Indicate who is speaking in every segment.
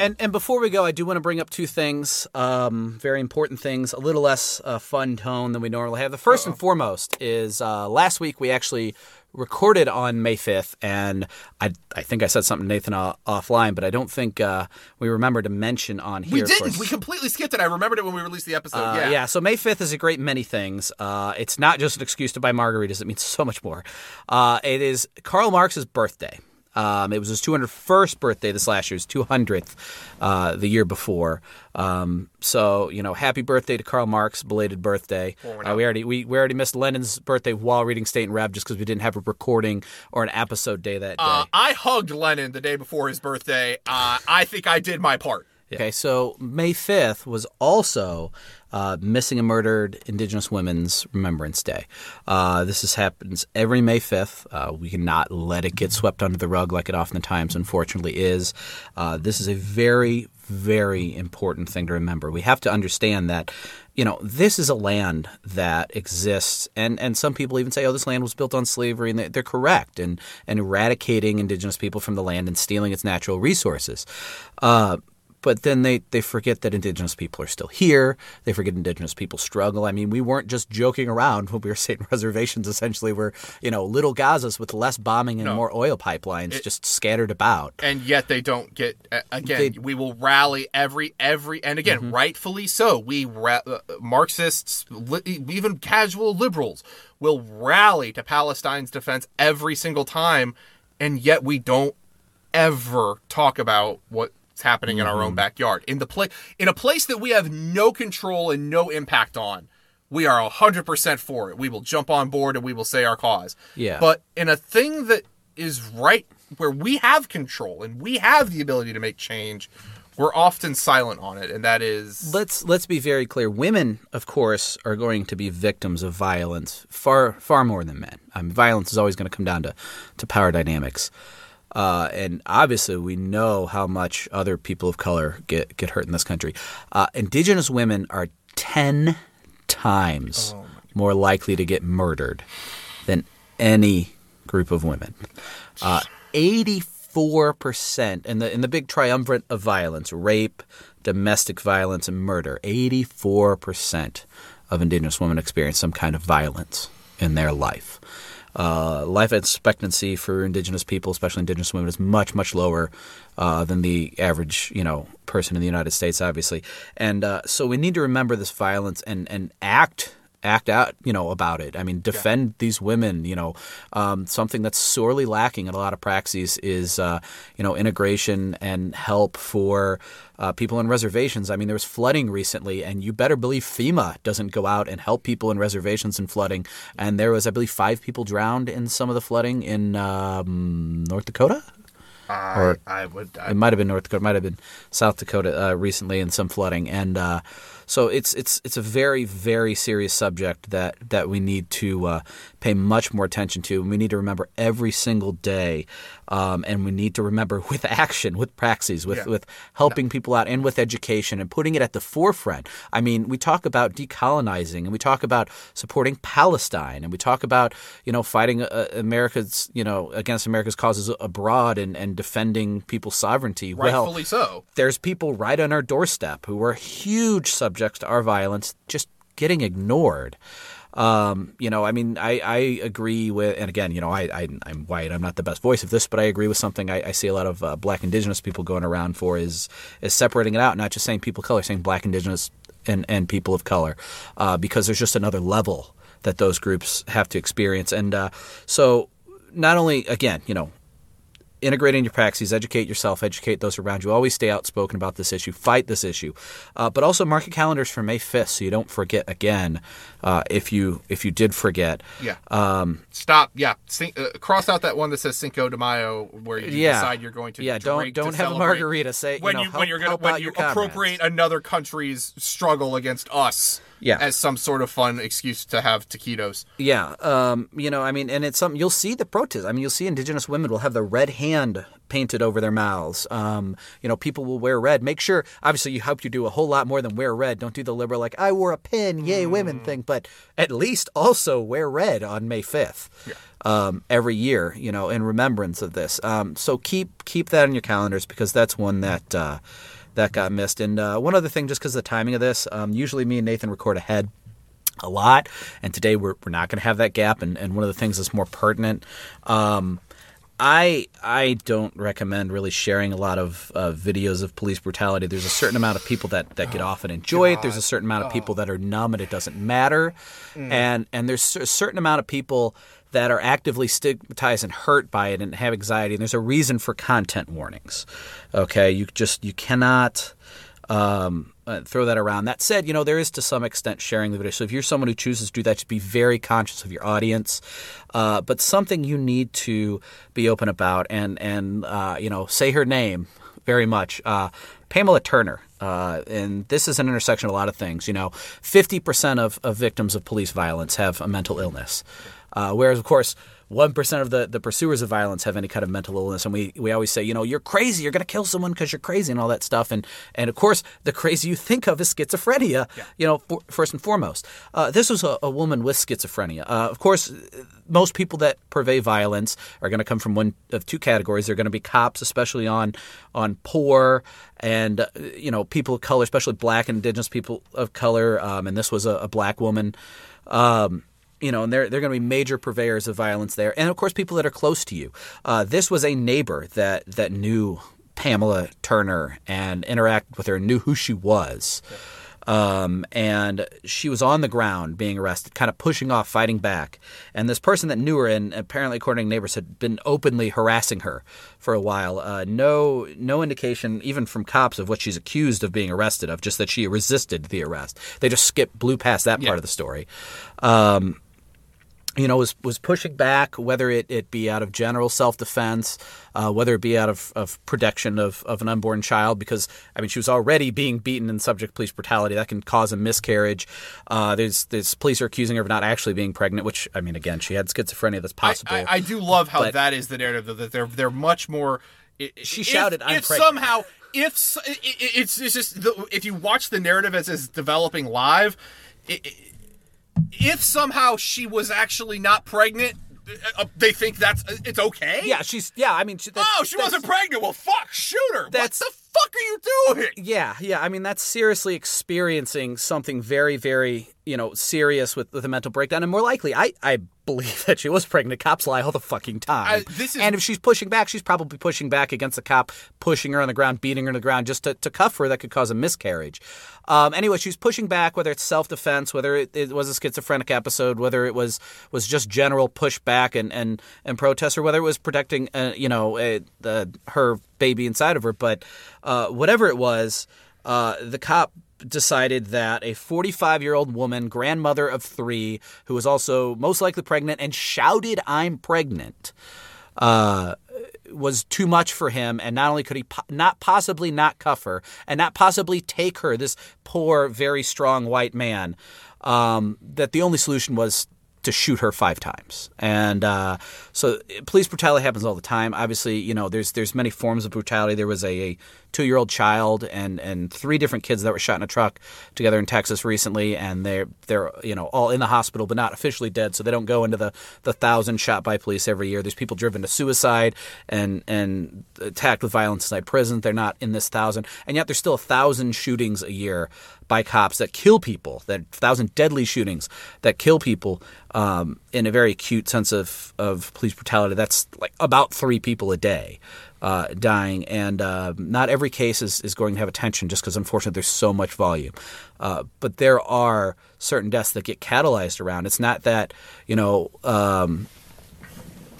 Speaker 1: and, and before we go, I do want to bring up two things, um, very important things, a little less uh, fun tone than we normally have. The 1st and foremost is uh, last week we actually recorded on May 5th, and I I think I said something to Nathan uh, offline, but I don't think uh, we remember to mention on here.
Speaker 2: We didn't. We completely skipped it. I remembered it when we released the episode.
Speaker 1: Uh,
Speaker 2: yeah.
Speaker 1: yeah. So May 5th is a great many things. Uh, it's not just an excuse to buy margaritas. It means so much more. Uh, it is Karl Marx's birthday. Um, it was his 201st birthday this last year. His 200th uh, the year before. Um, so you know, happy birthday to Karl Marx, belated birthday. Uh, we already we, we already missed Lenin's birthday while reading State and Rev just because we didn't have a recording or an episode day that day.
Speaker 2: Uh, I hugged Lenin the day before his birthday. Uh, I think I did my part.
Speaker 1: Okay, so May 5th was also uh, Missing and Murdered Indigenous Women's Remembrance Day. Uh, this is, happens every May 5th. Uh, we cannot let it get swept under the rug like it oftentimes, unfortunately, is. Uh, this is a very, very important thing to remember. We have to understand that, you know, this is a land that exists, and, and some people even say, oh, this land was built on slavery, and they- they're correct, and, and eradicating indigenous people from the land and stealing its natural resources. Uh, but then they, they forget that indigenous people are still here. They forget indigenous people struggle. I mean, we weren't just joking around when we were saying reservations essentially were, you know, little Gazas with less bombing and
Speaker 2: No.
Speaker 1: more oil pipelines just scattered about.
Speaker 2: and yet they don't get again
Speaker 1: They- Mm-hmm.
Speaker 2: we will rally every every and again rightfully so we ra- uh, marxists li- even casual liberals will rally to palestine's defense every single time and yet we don't ever talk about what's happening in
Speaker 1: Mm-hmm.
Speaker 2: our own backyard in the place in a place that we have no control and no impact on we are 100% for it we will jump on board and we will say our cause
Speaker 1: Yeah.
Speaker 2: but in a thing that is right where we have control and we have the ability to make change we're often silent on it and that is
Speaker 1: Let's let's be very clear. Women, of course, are going to be victims of violence far far more than men. I mean, violence is always going to come down to to power dynamics. Uh, and obviously, we know how much other people of color get, get hurt in this country. Uh, indigenous women are 10 times more likely to get murdered than any group of women. Uh, 84% in the in the big triumvirate of violence, rape, domestic violence and murder, 84% of indigenous women experience some kind of violence in their life. Uh, life expectancy for indigenous people, especially indigenous women, is much much lower uh, than the average you know person in the United States, obviously. And uh, so we need to remember this violence and and act act out you know about it. I mean, defend these women. You know, um, something that's sorely lacking in a lot of praxis is uh, you know integration and help for. Uh, people in reservations. I mean, there was flooding recently, and you better believe FEMA doesn't go out and help people in reservations and flooding. And there was, I believe, five people drowned in some of the flooding in um, North Dakota.
Speaker 2: I, I would I,
Speaker 1: It might have been North Dakota, it might have been South Dakota uh, recently in some flooding, and uh, so it's it's it's a very very serious subject that that we need to uh, pay much more attention to. And we need to remember every single day, um, and we need to remember with action, with praxis, with
Speaker 2: Yeah.
Speaker 1: with helping people out, and with education, and putting it at the forefront. I mean, we talk about decolonizing, and we talk about supporting Palestine, and we talk about you know fighting uh, America's you know against America's causes abroad, and and defending people's sovereignty. well,
Speaker 2: rightfully so
Speaker 1: there's people right on our doorstep who are huge subjects to our violence just getting ignored. Um, you know, I mean, I, I agree with, and again, you know, I, I, I'm white. I'm not the best voice of this, but I agree with something I, I see a lot of uh, black indigenous people going around for is is separating it out, not just saying people of color, saying black indigenous and, and people of color, uh, because there's just another level that those groups have to experience. And uh, so, not only, again, you know, integrating your praxis, educate yourself, educate those around you. Always stay outspoken about this issue, fight this issue, uh, but also mark your calendars for May fifth so you don't forget again. Uh, if you if you did forget,
Speaker 2: yeah
Speaker 1: um,
Speaker 2: stop yeah uh, cross out that one that says cinco de mayo where you
Speaker 1: yeah,
Speaker 2: decide you're going to
Speaker 1: yeah, don't
Speaker 2: drink
Speaker 1: don't have a margarita. Say
Speaker 2: when
Speaker 1: you know,
Speaker 2: you
Speaker 1: help,
Speaker 2: when you're gonna when you
Speaker 1: your comrades.
Speaker 2: appropriate another country's struggle against us
Speaker 1: Yeah.
Speaker 2: as some sort of fun excuse to have taquitos.
Speaker 1: Yeah, um, you know, I mean, and it's something you'll see the protest. I mean, you'll see Indigenous women will have the red hand painted over their mouths. Um, you know, people will wear red. Make sure, obviously, you hope you do a whole lot more than wear red. Don't do the liberal like I wore a pin, yay women thing, but at least also wear red on May fifth. Um, every year, you know, in remembrance of this. Um, so keep keep that in your calendars because that's one that uh, that got missed. And uh, one other thing, just because of the timing of this, um, usually me and Nathan record ahead a lot. And today we're, we're not going to have that gap. And, and one of the things that's more pertinent, um, I I don't recommend really sharing a lot of uh, videos of police brutality. There's a certain amount of people that, that get off and enjoy it. There's a certain amount of people that are numb and it doesn't matter. And and there's a certain amount of people that are actively stigmatized and hurt by it and have anxiety. And there's a reason for content warnings. Okay, you just you cannot um, uh, throw that around. That said, you know, there is to some extent sharing the video. So if you're someone who chooses to do that, just be very conscious of your audience. Uh, but something you need to be open about and, and uh, you know, say her name very much. Uh, Pamela Turner. Uh, and this is an intersection of a lot of things. You know, 50% of, of victims of police violence have a mental illness. Uh, whereas, of course, one percent of the, the pursuers of violence have any kind of mental illness, and we, we always say, you know, you're crazy, you're going to kill someone because you're crazy, and all that stuff. And and of course, the crazy you think of is schizophrenia. You know, for, first and foremost, uh, this was a, a woman with schizophrenia. Uh, of course, most people that purvey violence are going to come from one of two categories. They're going to be cops, especially on on poor and uh, you know people of color, especially black and indigenous people of color. Um, and this was a, a black woman. Um, you know, and they're they're going to be major purveyors of violence there, and of course, people that are close to you. Uh, this was a neighbor that that knew Pamela Turner and interacted with her, and knew who she was, um, and she was on the ground being arrested, kind of pushing off, fighting back. And this person that knew her, and apparently, according to neighbors, had been openly harassing her for a while. Uh, no, no indication, even from cops, of what she's accused of being arrested of. Just that she resisted the arrest. They just skipped, blew past that part of the story. Um, you know, was was pushing back, whether it, it be out of general self defense, uh, whether it be out of, of protection of, of an unborn child, because I mean she was already being beaten and subject to police brutality that can cause a miscarriage. Uh, there's there's police are accusing her of not actually being pregnant, which I mean again she had schizophrenia that's possible.
Speaker 2: I, I, I do love how
Speaker 1: But-
Speaker 2: that is the narrative though, that they're they're much more.
Speaker 1: She
Speaker 2: if-
Speaker 1: shouted, "I'm
Speaker 2: if
Speaker 1: pregnant."
Speaker 2: somehow if s- i- i- it's it's just the, if you watch the narrative as it's developing live, i- i- if somehow she was actually not pregnant, uh, they think that's it's okay.
Speaker 1: yeah, she's yeah. I mean, she, that's,
Speaker 2: Oh, she
Speaker 1: that's-
Speaker 2: wasn't pregnant. Well, fuck, shoot her. What
Speaker 1: That's-
Speaker 2: the fuck are you doing?
Speaker 1: Yeah, yeah. I mean, that's seriously experiencing something very, very, you know, serious with, with a mental breakdown. And more likely, I, I believe that she was pregnant. Cops lie all the fucking time.
Speaker 2: I- is-
Speaker 1: and if she's pushing back, she's probably pushing back against the cop, pushing her on the ground, beating her on the ground just to, to cuff her. That could cause a miscarriage. Um, anyway, she's pushing back, whether it's self defense, whether it, it was a schizophrenic episode, whether it was was just general pushback and and and protest, or whether it was protecting, uh, you know, uh, the, her baby inside of her. But uh, whatever it was, uh, the cop decided that a 45 year old woman, grandmother of three, who was also most likely pregnant and shouted, I'm pregnant, uh, was too much for him. And not only could he po- not possibly not cuff her and not possibly take her, this poor, very strong white man, um, that the only solution was to shoot her five times. And uh, so police brutality happens all the time. Obviously, you know, there's there's many forms of brutality. There was a, a two year old child and, and three different kids that were shot in a truck together in Texas recently, and they're they're you know all in the hospital but not officially dead, so they don't go into the, the thousand shot by police every year. There's people driven to suicide and and attacked with violence inside prison. They're not in this thousand, and yet there's still a thousand shootings a year by cops that kill people, that thousand deadly shootings that kill people um, in a very acute sense of, of police brutality. That's like about three people a day uh, dying, and uh, not every case is, is going to have attention just because, unfortunately, there's so much volume. Uh, but there are certain deaths that get catalyzed around. It's not that, you know, um,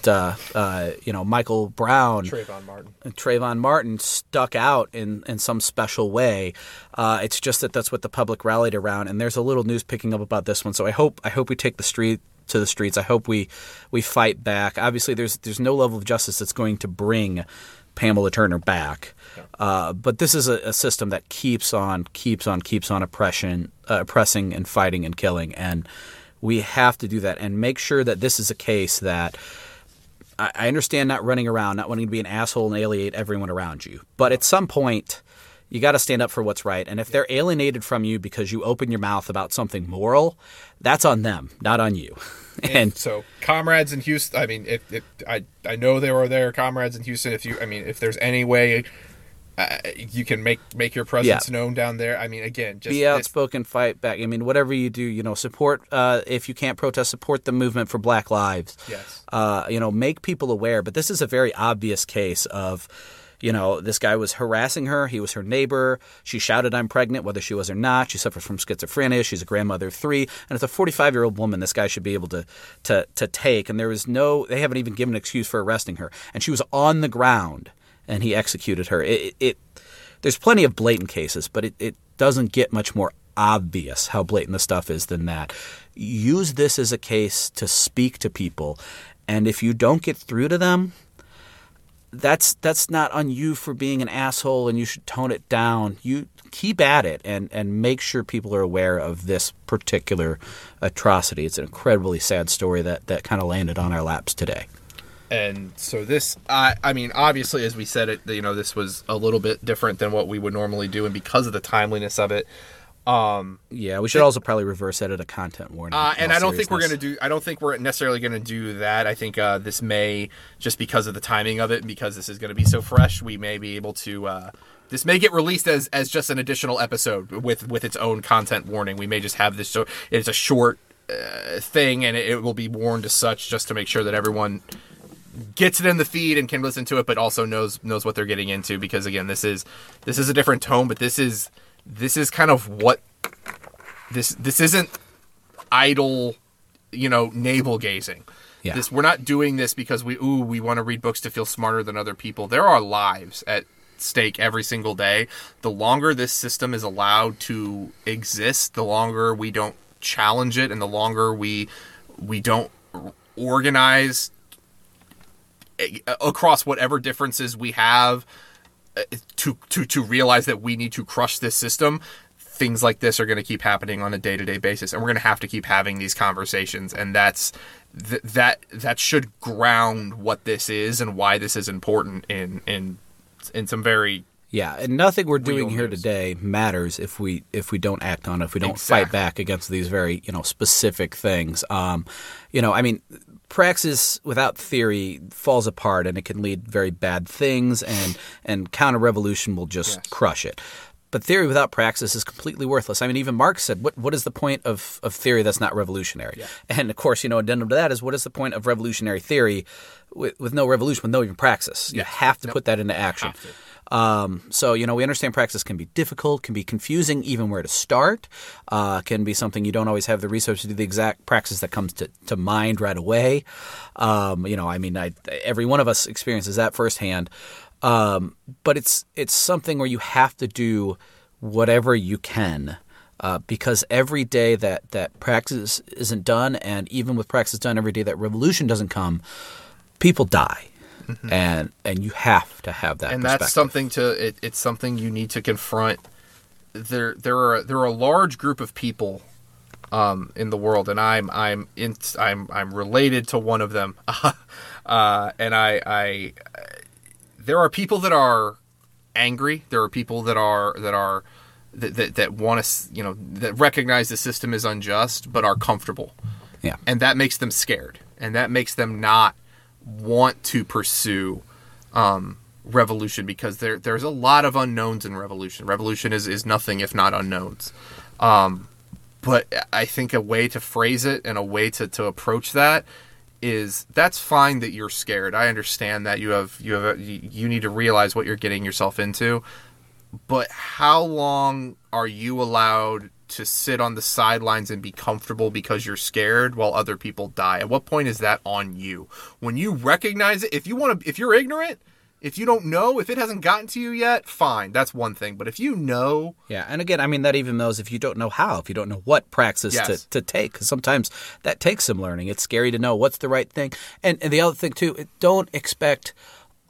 Speaker 1: uh, uh, you know, Michael Brown.
Speaker 2: Trayvon Martin.
Speaker 1: Trayvon Martin stuck out in, in some special way. Uh, it's just that that's what the public rallied around, and there's a little news picking up about this one. So I hope I hope we take the street to the streets. I hope we we fight back. Obviously, there's there's no level of justice that's going to bring Pamela Turner back. Uh, but this is a, a, system that keeps on, keeps on, keeps on oppression, uh, oppressing and fighting and killing, and we have to do that and make sure that this is a case that I, I understand not running around, not wanting to be an asshole and alienate everyone around you, but at some point you got to stand up for what's right. And if they're alienated from you because you open your mouth about something moral, that's on them, not on you.
Speaker 2: and, and so, comrades in Houston. I mean, if, if, I I know they were there, comrades in Houston. If you, I mean, if there's any way. Uh, you can make make your presence yeah. known down there. I mean, again, just
Speaker 1: be outspoken, fight back. I mean, whatever you do, you know, support. Uh, if you can't protest, support the movement for Black Lives.
Speaker 2: Yes.
Speaker 1: Uh, you know, make people aware. But this is a very obvious case of you know, this guy was harassing her. He was her neighbor. She shouted, I'm pregnant, whether she was or not. She suffers from schizophrenia. She's a grandmother of three. And it's a 45 year old woman this guy should be able to, to, to take. And there was no, they haven't even given an excuse for arresting her. And she was on the ground and he executed her. It, it there's plenty of blatant cases, but it, it doesn't get much more obvious how blatant the stuff is than that. Use this as a case to speak to people. And if you don't get through to them, that's that's not on you for being an asshole and you should tone it down. You keep at it and and make sure people are aware of this particular atrocity. It's an incredibly sad story that that kind of landed on our laps today.
Speaker 2: And so this, I, I mean, obviously, as we said it, you know, this was a little bit different than what we would normally do, and because of the timeliness of it, um,
Speaker 1: yeah, we should also probably reverse edit a content warning.
Speaker 2: Uh, and I don't think we're going to do. I don't think we're necessarily going to do that. I think uh, this may just because of the timing of it, and because this is going to be so fresh, we may be able to. Uh, this may get released as as just an additional episode with with its own content warning. We may just have this. So it's a short uh, thing, and it, it will be warned as such, just to make sure that everyone gets it in the feed and can listen to it, but also knows knows what they're getting into. Because again, this is this is a different tone, but this is this is kind of what this this isn't idle, you know, navel gazing. Yeah. This we're not doing this because we ooh we want to read books to feel smarter than other people. There are lives at stake every single day. The longer this system is allowed to exist, the longer we don't challenge it and the longer we we don't organize eh, across whatever differences we have to to to realize that we need to crush this system things like this are going to keep happening on a day-to-day basis and we're going to have to keep having these conversations and that's th- that that should ground what this is and why this is important in in in some very
Speaker 1: yeah, and nothing we're doing here news. today matters if we if we don't act on it, if we don't exactly. fight back against these very you know specific things. Um, you know, I mean, praxis without theory falls apart and it can lead very bad things and and counter revolution will just yes. crush it but theory without praxis is completely worthless. I mean, even Marx said, "What what is the point of, of theory that's not revolutionary?" Yeah. And of course, you know, addendum to that is, what is the point of revolutionary theory with, with no revolution, with no even praxis? You have to nope. put that into action. Um, so, you know, we understand praxis can be difficult, can be confusing, even where to start, uh, can be something you don't always have the resources to do the exact praxis that comes to, to mind right away. Um, you know, I mean, I, every one of us experiences that firsthand. Um, but it's it's something where you have to do whatever you can. Uh, because every day that, that praxis isn't done, and even with praxis done, every day that revolution doesn't come, people die. Mm-hmm. and and you have to have that.
Speaker 2: And that's something to it, it's something you need to confront. There there are there are a large group of people um, in the world, and I'm I'm in, I'm I'm related to one of them, uh, and I I there are people that are angry. There are people that are that are that that, that want to you know that recognize the system is unjust, but are comfortable.
Speaker 1: Yeah,
Speaker 2: and that makes them scared, and that makes them not want to pursue um, revolution because there there's a lot of unknowns in revolution. Revolution is is nothing if not unknowns. Um, but I think a way to phrase it and a way to, to approach that is that's fine that you're scared. I understand that you have you have a, you need to realize what you're getting yourself into. But how long are you allowed to sit on the sidelines and be comfortable because you're scared while other people die? At what point is that on you? When you recognize it, if you want to if you're ignorant, if you don't know, if it hasn't gotten to you yet, fine, that's one thing. But if you know,
Speaker 1: yeah, and again, I mean that even knows if you don't know how, if you don't know what praxis yes. to, to take, because sometimes that takes some learning. It's scary to know what's the right thing, and and the other thing too, don't expect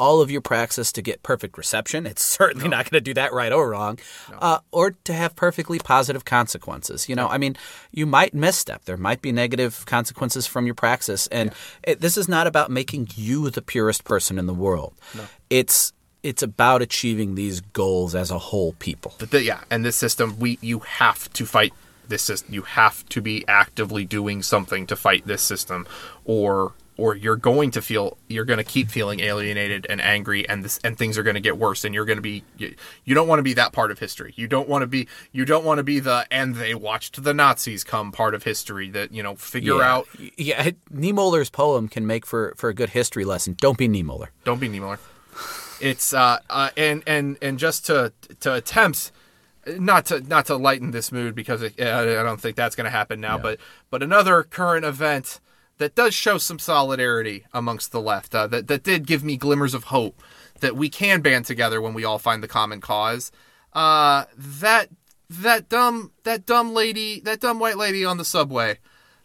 Speaker 1: all of your praxis to get perfect reception. It's certainly not going to do that right or wrong, uh, or to have perfectly positive consequences. You know, I mean, you might misstep. There might be negative consequences from your praxis, and it, this is not about making you the purest person in the world. It's it's about achieving these goals as a whole people.
Speaker 2: But the, yeah, and this system, we you have to fight this system. You have to be actively doing something to fight this system, or or you're going to feel you're going to keep feeling alienated and angry, and this and things are going to get worse, and you're going to be you, you don't want to be that part of history. You don't want to be you don't want to be the and they watched the Nazis come part of history that you know figure
Speaker 1: yeah.
Speaker 2: out.
Speaker 1: Yeah, Niemöller's poem can make for for a good history lesson. Don't be Niemöller.
Speaker 2: Don't be Niemöller. It's uh, uh and and and just to to attempts not to not to lighten this mood because it, I don't think that's going to happen now. But but another current event that does show some solidarity amongst the left uh, that that did give me glimmers of hope that we can band together when we all find the common cause. Uh, that that dumb that dumb lady that dumb white lady on the subway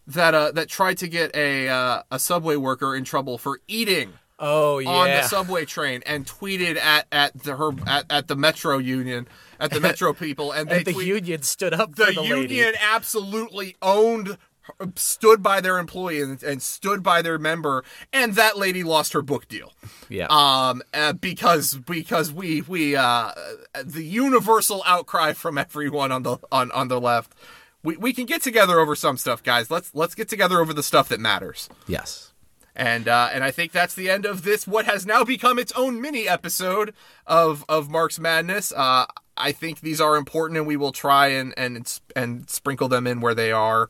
Speaker 2: that uh that tried to get a uh, a subway worker in trouble for eating
Speaker 1: Oh yeah.
Speaker 2: on the subway train and tweeted at at the her at, at the metro union at the metro people and they
Speaker 1: and the
Speaker 2: tweet-
Speaker 1: union stood up
Speaker 2: the,
Speaker 1: for the lady.
Speaker 2: union absolutely owned stood by their employee and, and stood by their member and that lady lost her book deal
Speaker 1: Yeah.
Speaker 2: um uh, because because we we uh the universal outcry from everyone on the on on the left we, we can get together over some stuff guys let's let's get together over the stuff that matters
Speaker 1: yes.
Speaker 2: and uh, and I think that's the end of this. What has now become its own mini episode of of Mark's Madness. Uh, I think these are important, and we will try and and and sprinkle them in where they are,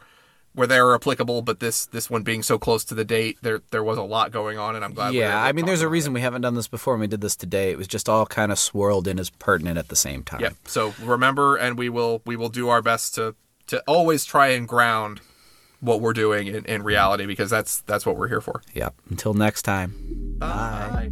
Speaker 2: where they are applicable. But this this one being so close to the date, there there was a lot going on, and I'm glad.
Speaker 1: Yeah, I mean, there's a reason we haven't done this before. and we did this today. It was just all kind of swirled in as pertinent at the same time.
Speaker 2: it. Yep. So remember, and we will we will do our best to to always try and ground what we're doing in, in reality because that's that's what we're here for.
Speaker 1: Yep. Until next time.
Speaker 2: Bye.